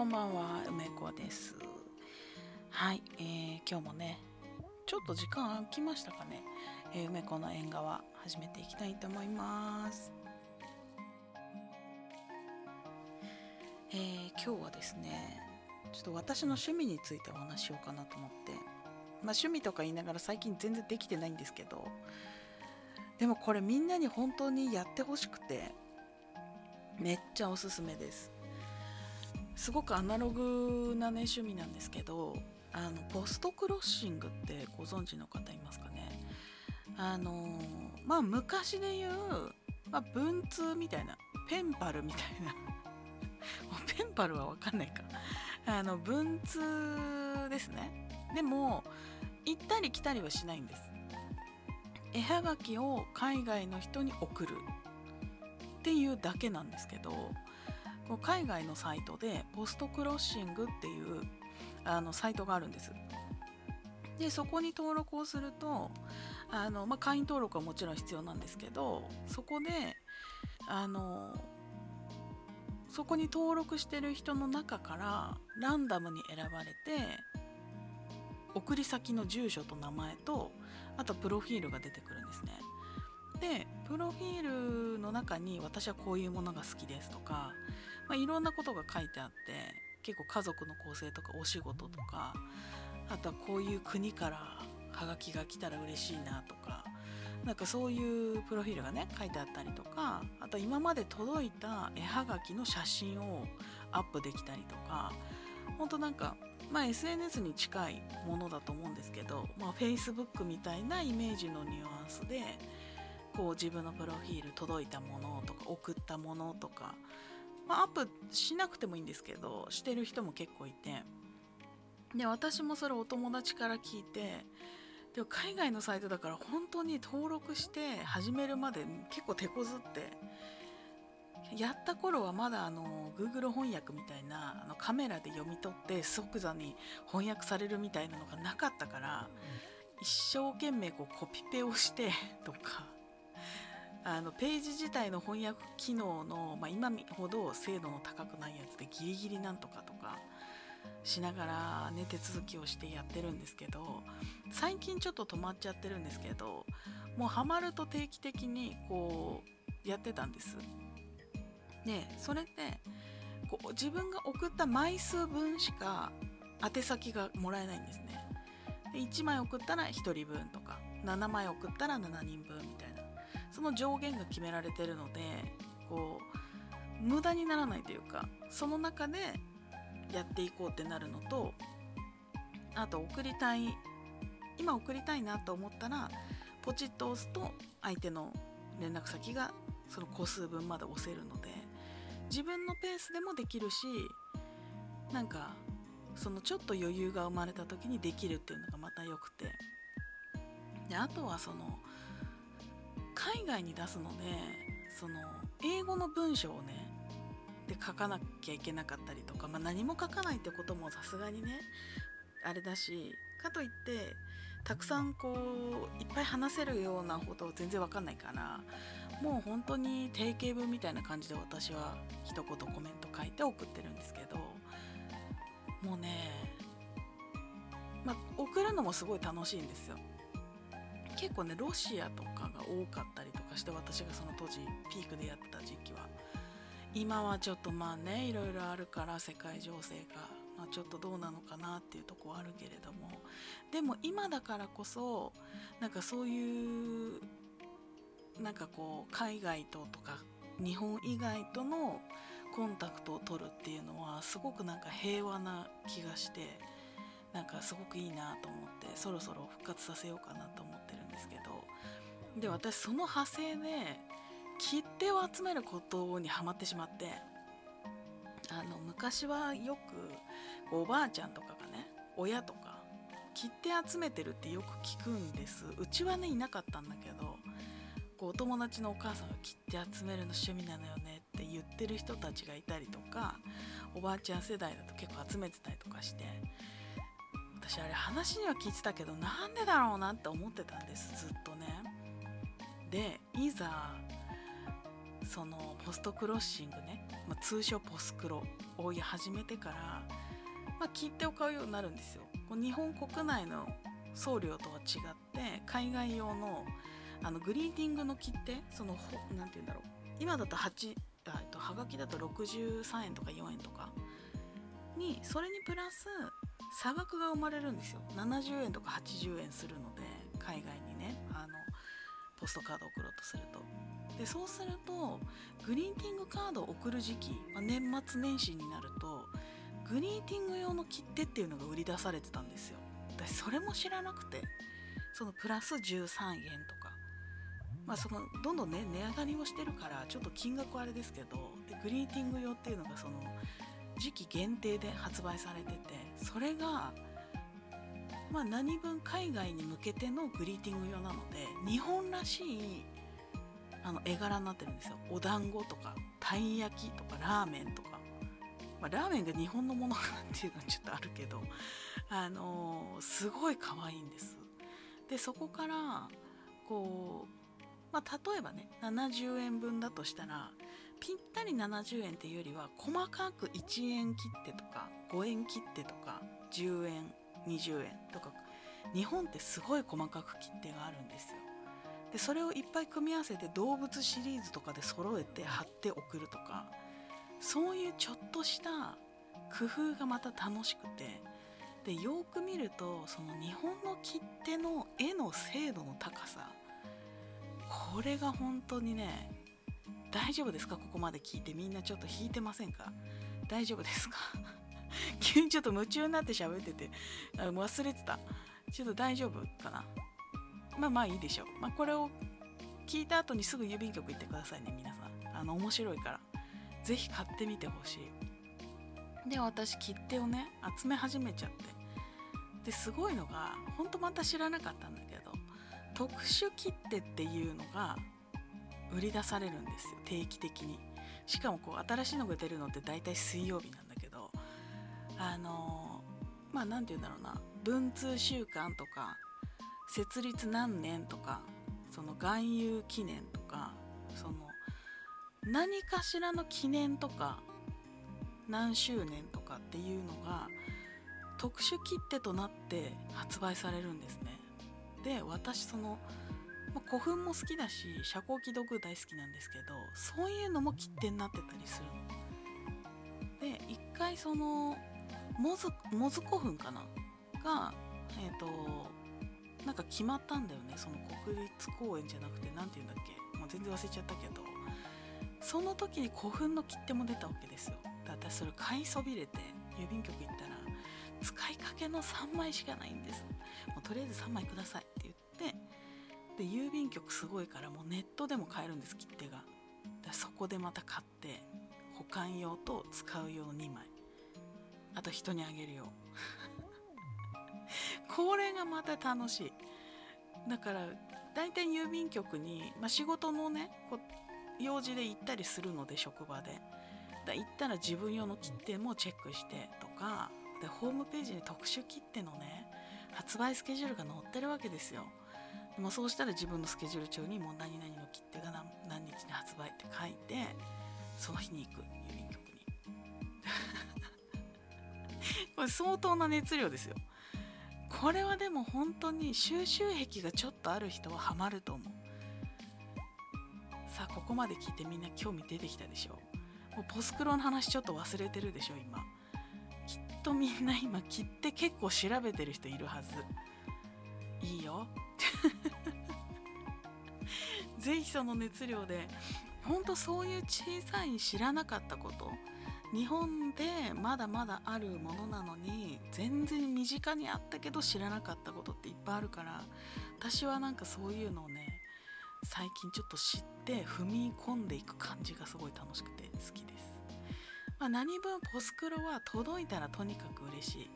こんばんは梅子です。はい、えー、今日もねちょっと時間空きましたかね、えー、梅子の縁側始めていきたいと思います。えー、今日はですねちょっと私の趣味についてお話しようかなと思って。まあ趣味とか言いながら最近全然できてないんですけどでもこれみんなに本当にやってほしくてめっちゃおすすめです。すごくアナログなね趣味なんですけどあのポストクロッシングってご存知の方いますかね？あのまあ昔で言う、まあ、文通みたいなペンパルみたいな。ペンパルは分かんないか。あの文通ですね。でも行ったり来たりはしないんです。絵はがきを海外の人に送るっていうだけなんですけどこう海外のサイトでポストクロッシングっていうあのサイトがあるんです。でそこに登録をするとあの、まあ、会員登録はもちろん必要なんですけどそこであのそこに登録してる人の中からランダムに選ばれて送り先の住所と名前とあとプロフィールが出てくるんですね。でプロフィールの中に私はこういうものが好きですとか、まあ、いろんなことが書いてあって結構家族の構成とかお仕事とかあとはこういう国からハガキが来たら嬉しいなとかなんかそういうプロフィールがね書いてあったりとかあと今まで届いた絵はがきの写真をアップできたりとかほんとなんかまあ SNS に近いものだと思うんですけど、まあ、Facebook みたいなイメージのニュアンスでこう自分のプロフィール届いたものとか送ったものとか、まあ、アップしなくてもいいんですけどしてる人も結構いて。で私もそれお友達から聞いてでも海外のサイトだから本当に登録して始めるまで結構手こずってやった頃はまだあの Google 翻訳みたいなあのカメラで読み取って即座に翻訳されるみたいなのがなかったから一生懸命こうコピペをしてとかあのページ自体の翻訳機能の、まあ、今ほど精度の高くないやつでギリギリなんとかとかしながらね手続きをしてやってるんですけど最近ちょっと止まっちゃってるんですけどもうハマると定期的にこうやってたんです。でそれってこう自分が送った枚数分しか宛先がもらえないんですね。で1枚送ったら1人分とか7枚送ったら7人分みたいな。その上限が決められてるのでこう無駄にならないというかその中でやっていこうってなるのとあと送りたい今送りたいなと思ったらポチッと押すと相手の連絡先がその個数分まで押せるので自分のペースでもできるしなんかそのちょっと余裕が生まれた時にできるっていうのがまた良くて。であとはその海外に出すのでその英語の文章をねで書かなきゃいけなかったりとか、まあ、何も書かないってこともさすがにねあれだしかといってたくさんこういっぱい話せるようなこと全然わかんないからもう本当に定型文みたいな感じで私は一言コメント書いて送ってるんですけどもうねまあ送るのもすごい楽しいんですよ。結構ねロシアとかが多かったりとかして私がその当時ピークでやってた時期は。今はちょっとまあねいろいろあるから世界情勢が、まあ、ちょっとどうなのかなっていうとこはあるけれども。でも今だからこそなんかそういうなんかこう海外ととか日本以外とのコンタクトを取るっていうのはすごくなんか平和な気がしてなんかすごくいいなと思ってそろそろ復活させようかなと思ってで私その派生で切手を集めることにはまってしまってあの昔はよくおばあちゃんとかがね親とか切手集めてるってよく聞くんです。うちはねいなかったんだけどこうお友達のお母さんが切手集めるの趣味なのよねって言ってる人たちがいたりとかおばあちゃん世代だと結構集めてたりとかして私あれ話には聞いてたけどなんでだろうなって思ってたんですずっとね。でいざそのポストクロッシングね、まあ、通称ポスクロ。を始めてから、まあ、切手を買うようになるんですよ。こう日本国内の送料とは違って海外用のあのグリーティングの切手。その何て言うんだろう。今だと8はがきだと63円とか4円とか。にそれにプラス差額が生まれるんですよ。70円とか80円するので海外に。ポストカードを送ろうとすると。でそうするとグリーティングカードを送る時期、まあ、年末年始になるとグリーティング用の切手っていうのが売り出されてたんですよ。私それも知らなくてそのプラス13円とか。まあそのどんどんね値上がりをしてるからちょっと金額はあれですけどでグリーティング用っていうのがその時期限定で発売されててそれがまあ何分海外に向けてのグリーティング用なので日本らしいあの絵柄になってるんですよ。お団子とかたい焼きとかラーメンとか、まあ、ラーメンが日本のものかなっていうのはちょっとあるけどあのー、すごい可愛いんです。でそこからこうまあ例えばね70円分だとしたらぴったり70円っていうよりは細かく1円切手とか5円切手とか10円20円とか。日本ってすごい細かく切手があるんですよ。でそれをいっぱい組み合わせて動物シリーズとかで揃えて貼って送るとかそういうちょっとした工夫がまた楽しくて。でよく見るとその日本の切手の絵の精度の高さこれが本当にね大丈夫ですか？ここまで聞いてみんなちょっと引いてませんか？大丈夫ですか？急にちょっと夢中になって喋ってて忘れてた。ちょっと大丈夫かな。まあまあいいでしょう、まあ、これを聞いた後にすぐ郵便局行ってくださいね皆さん。あの面白いから。是非買ってみてほしい。で私切手をね集め始めちゃって。ですごいのがほんとまた知らなかったんだけど特殊切手っていうのが売り出されるんですよ。定期的に。しかもこう新しいのが出るのって大体水曜日なんだけどあの、まあ何て言うんだろうな文通週間とか設立何年とかその含有記念とかその何かしらの記念とか何周年とかっていうのが特殊切手となって発売されるんですねで私そのま、古墳も好きだし遮光器道具大好きなんですけどそういうのも切手になってたりするの。で一回そのモズモズ古墳かな？がえっ、ー、となんか決まったんだよね。その国立公園じゃなくて何て言うんだっけ？もう全然忘れちゃったけど。その時に古墳の切手も出たわけですよ。だ私それ買いそびれて郵便局行ったら使いかけの3枚しかないんです。もうとりあえず3枚くださいって言ってで郵便局すごいからもうネットでも買えるんです切手が。でそこでまた買って保管用と使う用の2枚。あと人にあげるよ。これがまた楽しい。だから大体郵便局に、まあ、仕事のね用事で行ったりするので職場で。だ行ったら自分用の切手もチェックしてとかでホームページに特殊切手のね発売スケジュールが載ってるわけですよ。でもそうしたら自分のスケジュール帳にもう何々の切手が何日に発売って書いてその日に行く郵便局に。これ相当な熱量ですよ。これはでも本当に収集癖がちょっとある人はハマると思う。さあここまで聞いてみんな興味出てきたでしょもうポスクロの話ちょっと忘れてるでしょ今。きっとみんな今切って結構調べてる人いるはず。いいよ。ぜひその熱量で本当そういう小さい知らなかったこと日本でまだまだあるものなのに全然身近にあったけど知らなかったことっていっぱいあるから私はなんかそういうのをね最近ちょっと知って踏み込んでいく感じがすごい楽しくて好きです、まあ、何分ポスクロは届いたらとにかく嬉しい。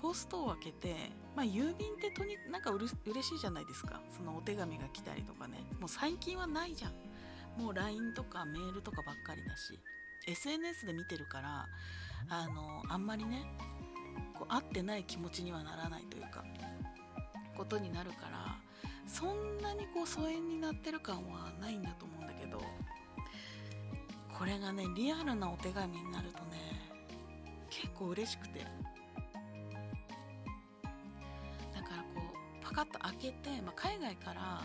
ポストを開けて、まあ、郵便ってとになんかうれ嬉しいじゃないですか。そのお手紙が来たりとかね。もう最近はないじゃん。もう LINE とかメールとかばっかりだし。SNS で見てるからあのあんまりねこう合ってない気持ちにはならないというかことになるからそんなにこう疎遠になってる感はないんだと思うんだけどこれがねリアルなお手紙になるとね結構嬉しくて。だからこうパカッと開けて、まあ、海外から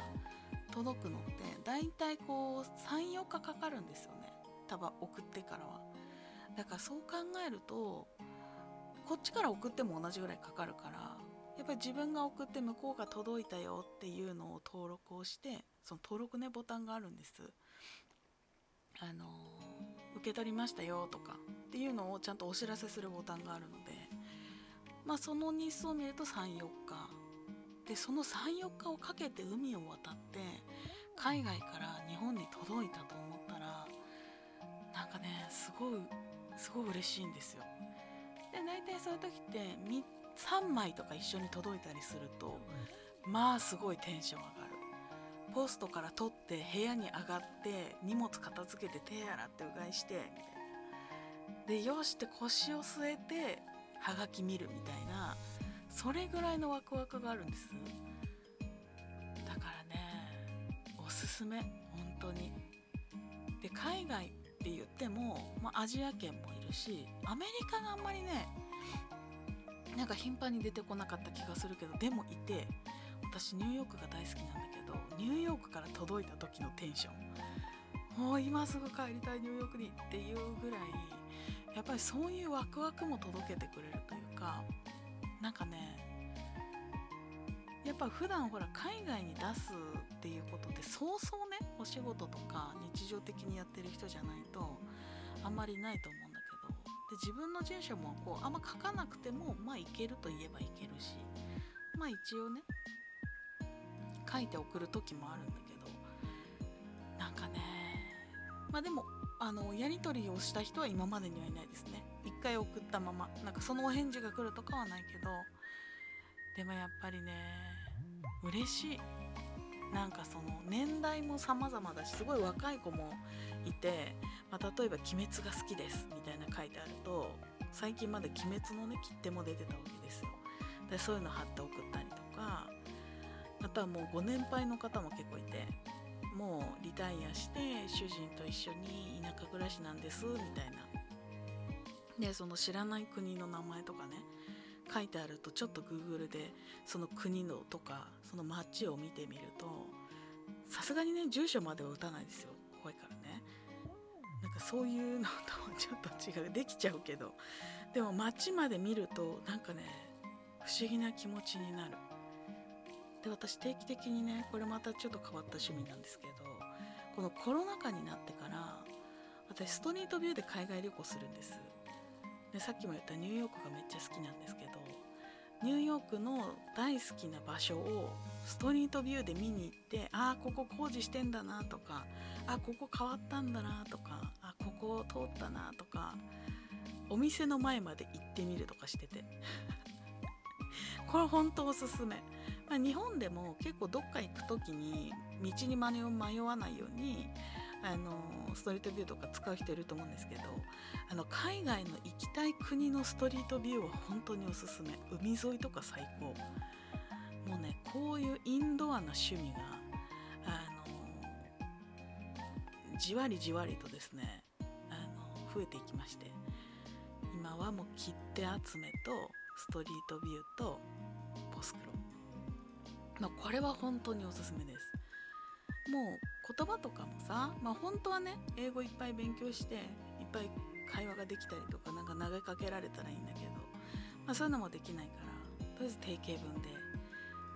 届くのって大体こう34日かかるんですよね多分送ってからは。だからそう考えるとこっちから送っても同じぐらいかかるからやっぱり自分が送って向こうが届いたよっていうのを登録をしてその登録ねボタンがあるんです。あの受け取りましたよとかっていうのをちゃんとお知らせするボタンがあるのでまあその日数を見ると34日。でその34日をかけて海を渡って海外から日本に届いたと思かねすごいすごい嬉しいんですよ。で大体そういう時って3枚とか一緒に届いたりするとまあすごいテンション上がる。ポストから取って部屋に上がって荷物片付けて手洗ってうがいしてみたいな。でよしって腰を据えてはがき見るみたいなそれぐらいのワクワクがあるんです。だからねおすすめ本当に。で海外って言っても、まあ、アジア圏もいるしアメリカがあんまりねなんか頻繁に出てこなかった気がするけどでもいて私ニューヨークが大好きなんだけどニューヨークから届いた時のテンション。もう今すぐ帰りたいニューヨークにっていうぐらいやっぱりそういうワクワクも届けてくれるというかなんかねやっぱ普段ほら海外に出すっていうことってそうそうねお仕事とか日常的にやってる人じゃないとあんまりないと思うんだけどで自分の住所もこうあんま書かなくてもまあいけると言えばいけるしまあ一応ね書いて送る時もあるんだけどなんかねまあでもあのやり取りをした人は今までにはいないですね。一回送ったままなんかそのお返事が来るとかはないけどでもやっぱりね嬉しい。なんかその年代も様々だしすごい若い子もいて、まあ、例えば「鬼滅が好きです」みたいな書いてあると最近まで「鬼滅」のね切手も出てたわけですよ。でそういうの貼って送ったりとかあとはもうご年配の方も結構いてもうリタイアして主人と一緒に田舎暮らしなんですみたいな。でその知らない国の名前とかね書いてあるとちょっと Google でその国のとかその街を見てみるとさすがにね住所までは打たないですよ。怖いからね。なんかそういうのとちょっと違う。できちゃうけど。でも街まで見るとなんかね不思議な気持ちになる。で私定期的にねこれまたちょっと変わった趣味なんですけどこのコロナ禍になってから私ストリートビューで海外旅行するんです。でさっきも言ったニューヨークがめっちゃ好きなんですけどニューヨークの大好きな場所をストリートビューで見に行ってああここ工事してんだなとかあここ変わったんだなとかあここを通ったなとかお店の前まで行ってみるとかしてて。これ本当おすすめ。まあ、日本でも結構どっか行く時に道に迷わないようにあのストリートビューとか使う人いると思うんですけどあの海外の行きたい国のストリートビューは本当におすすめ。海沿いとか最高。もうねこういうインドアな趣味があのじわりじわりとですねあの増えていきまして。今はもう切手集めとストリートビューとポスクロ。まあ、これは本当におすすめです。もう言葉とかもさ、まあ、本当はね英語いっぱい勉強していっぱい会話ができたりとかなんか投げかけられたらいいんだけど、まあ、そういうのもできないからとりあえず定型文で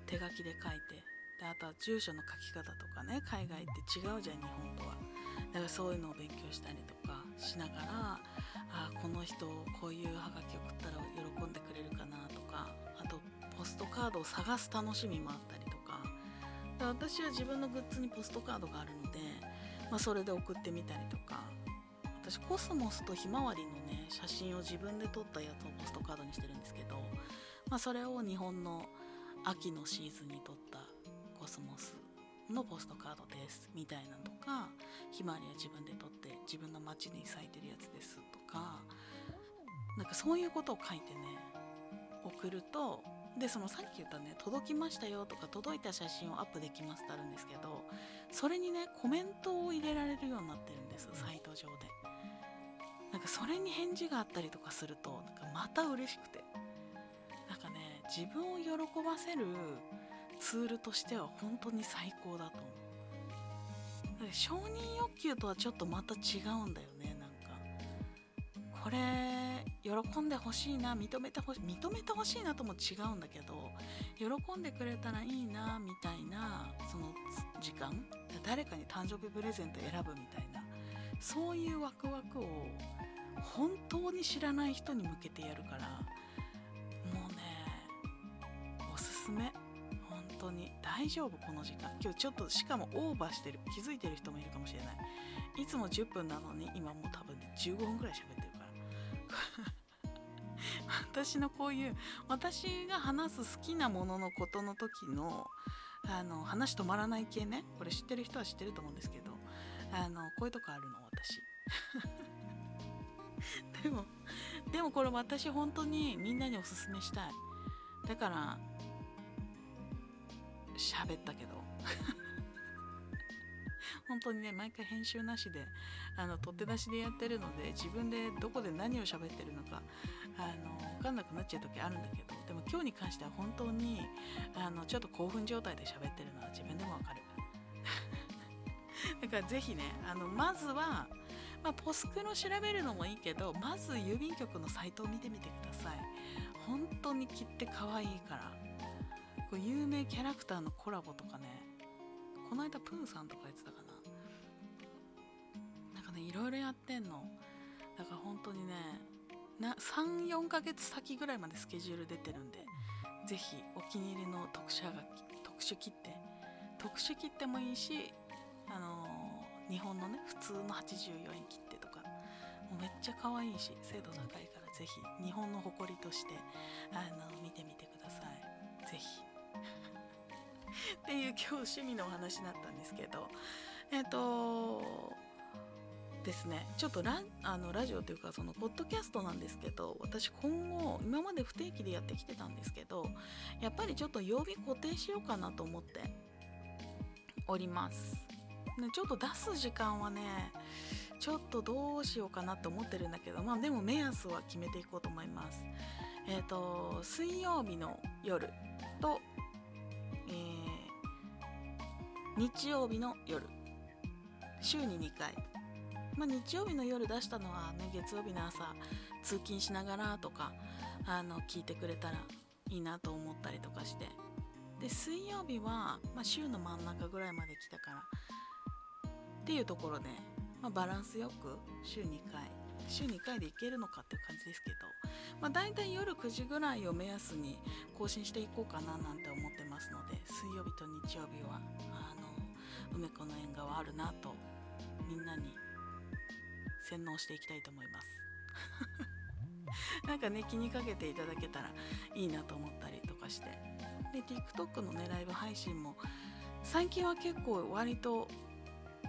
手書きで書いてであとは住所の書き方とかね海外って違うじゃん日本とは。だからそういうのを勉強したりとかしながらあこの人こういうハガキ送ったら喜んでくれるかなとかあとポストカードを探す楽しみもあっ私は自分のグッズにポストカードがあるので、まあ、それで送ってみたりとか。私コスモスとひまわりのね写真を自分で撮ったやつをポストカードにしてるんですけど、まあ、それを日本の秋のシーズンに撮ったコスモスのポストカードですみたいなとかひまわりは自分で撮って自分の街に咲いてるやつですとかなんかそういうことを書いてね送るとでそのさっき言ったね届きましたよとか届いた写真をアップできますってあるんですけどそれにねコメントを入れられるようになってるんですサイト上で。なんかそれに返事があったりとかするとなんかまた嬉しくて。なんかね自分を喜ばせるツールとしては本当に最高だと思う。承認欲求とはちょっとまた違うんだよねこれ喜んでほしいな認めてほしい認めてほしいなとも違うんだけど喜んでくれたらいいなみたいなその時間誰かに誕生日プレゼント選ぶみたいなそういうワクワクを本当に知らない人に向けてやるからもうねおすすめ。本当に。大丈夫この時間。今日ちょっとしかもオーバーしてる気づいてる人もいるかもしれない。いつも10分なのに今もう多分15分ぐらい喋ってる 私のこういう私が話す好きなもののことの時のあの話止まらない系ね。これ知ってる人は知ってると思うんですけどあのこういうとこあるの私。でもでもこれ私本当にみんなにおすすめしたい。だから喋ったけど。本当にね毎回編集なしであの取って出しでやってるので自分でどこで何を喋ってるのかあの分かんなくなっちゃう時あるんだけどでも今日に関しては本当にあのちょっと興奮状態で喋ってるのは自分でもわかる。だからぜひねあのまずは、まあ、ポスクロ調べるのもいいけどまず郵便局のサイトを見てみてください。本当に切って可愛いから。こう有名キャラクターのコラボとかねこの間プーさんとか言ってたかな。ねいろいろやってんの。だから本当にね34ヶ月先ぐらいまでスケジュール出てるんで是非お気に入りの特殊はがき特殊切手。特殊切手もいいしあのー、日本のね普通の84円切手とかもうめっちゃ可愛いし精度高いから是非日本の誇りとしてあの見てみてください。是非 っていう今日趣味のお話だったんですけどえっ、ー、とですね。ちょっとラあのラジオというかそのポッドキャストなんですけど私今後今まで不定期でやってきてたんですけどやっぱりちょっと曜日固定しようかなと思っております。ね、ちょっと出す時間はねちょっとどうしようかなと思ってるんだけどまあでも目安は決めていこうと思います。えっ、ー、と水曜日の夜と、えー、日曜日の夜。週に2回。まあ、日曜日の夜出したのはね月曜日の朝通勤しながらとかあの聞いてくれたらいいなと思ったりとかして。で水曜日は、まあ、週の真ん中ぐらいまで来たからっていうところで、まあ、バランスよく週2回週2回でいけるのかっていう感じですけど、まあ、大体夜9時ぐらいを目安に更新していこうかななんて思ってますので水曜日と日曜日はあの梅子の縁側あるなとみんなに洗脳していきたいと思います。なんかね気にかけていただけたらいいなと思ったりとかして。で TikTok のねライブ配信も最近は結構割と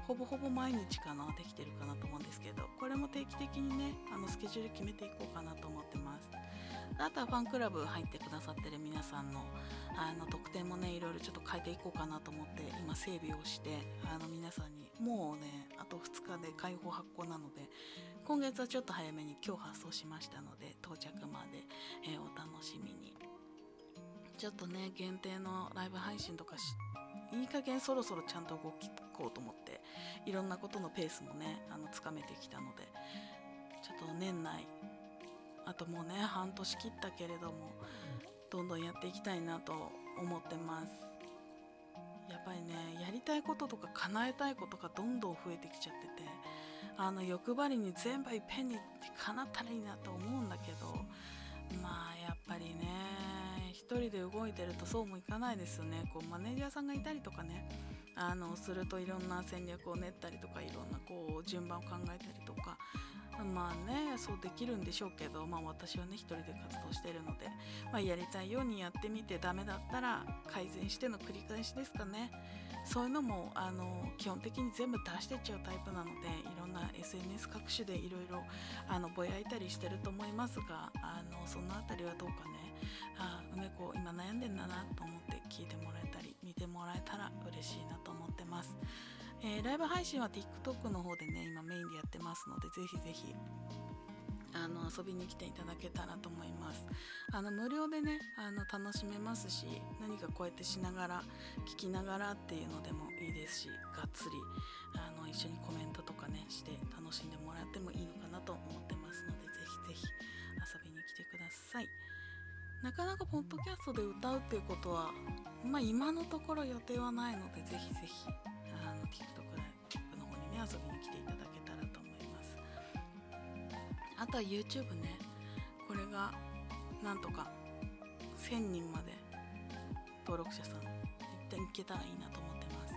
ほぼほぼ毎日かなできてるかなと思うんですけどこれも定期的にねあのスケジュール決めていこうかなと思ってます。あとはファンクラブ入ってくださってる皆さんのあの特典もねいろいろちょっと変えていこうかなと思って今整備をしてあの皆さんにもうねあと2日で開放発行なので今月はちょっと早めに今日発送しましたので到着まで、えー、お楽しみに。ちょっとね限定のライブ配信とかしいい加減そろそろちゃんと動こうと思っていろんなことのペースもねあのつかめてきたのでちょっと年内あともうね半年切ったけれどもどんどんやっていきたいなと思ってます。やっぱりねやりたいこととか叶えたいことがどんどん増えてきちゃっててあの欲張りに全部いっぺんに叶ったらいいなと思うんだけどまあやっぱりね一人で動いてるとそうもいかないですよね。こうマネージャーさんがいたりとかねあのするといろんな戦略を練ったりとかいろんなこう順番を考えたりとかまあねそうできるんでしょうけど、まあ、私はね一人で活動してるので、まあ、やりたいようにやってみてダメだったら改善しての繰り返しですかねそういうのもあの基本的に全部出してっちゃうタイプなのでいろんな SNS 各種でいろいろぼやいたりしてると思いますがあのその辺りはどうかねあ梅子今悩んでんだなと思って聞いてもらえたり見てもらえたら嬉しいなと思ってます。えー、ライブ配信は TikTok の方でね今メインでやってますのでぜひぜひあの遊びに来ていただけたらと思います。あの無料でねあの楽しめますし何かこうやってしながら聞きながらっていうのでもいいですしがっつりあの一緒にコメントとかねして楽しんでもらってもいいのかなと思ってますのでぜひぜひ遊びに来てください。なかなかポッドキャストで歌うっていうことはまあ今のところ予定はないのでぜひぜひ TikTok の方にね遊びに来ていただけたらと思います。あとは YouTube ね。これがなんとか1000人まで登録者さん一旦いけたらいいなと思ってます。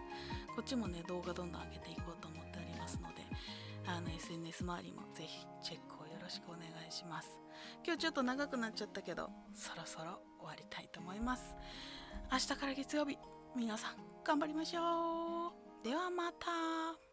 こっちもね動画どんどん上げていこうと思っておりますのであの SNS 周りもぜひチェックをよろしくお願いします。今日ちょっと長くなっちゃったけどそろそろ終わりたいと思います。明日から月曜日皆さん頑張りましょう。ではまた。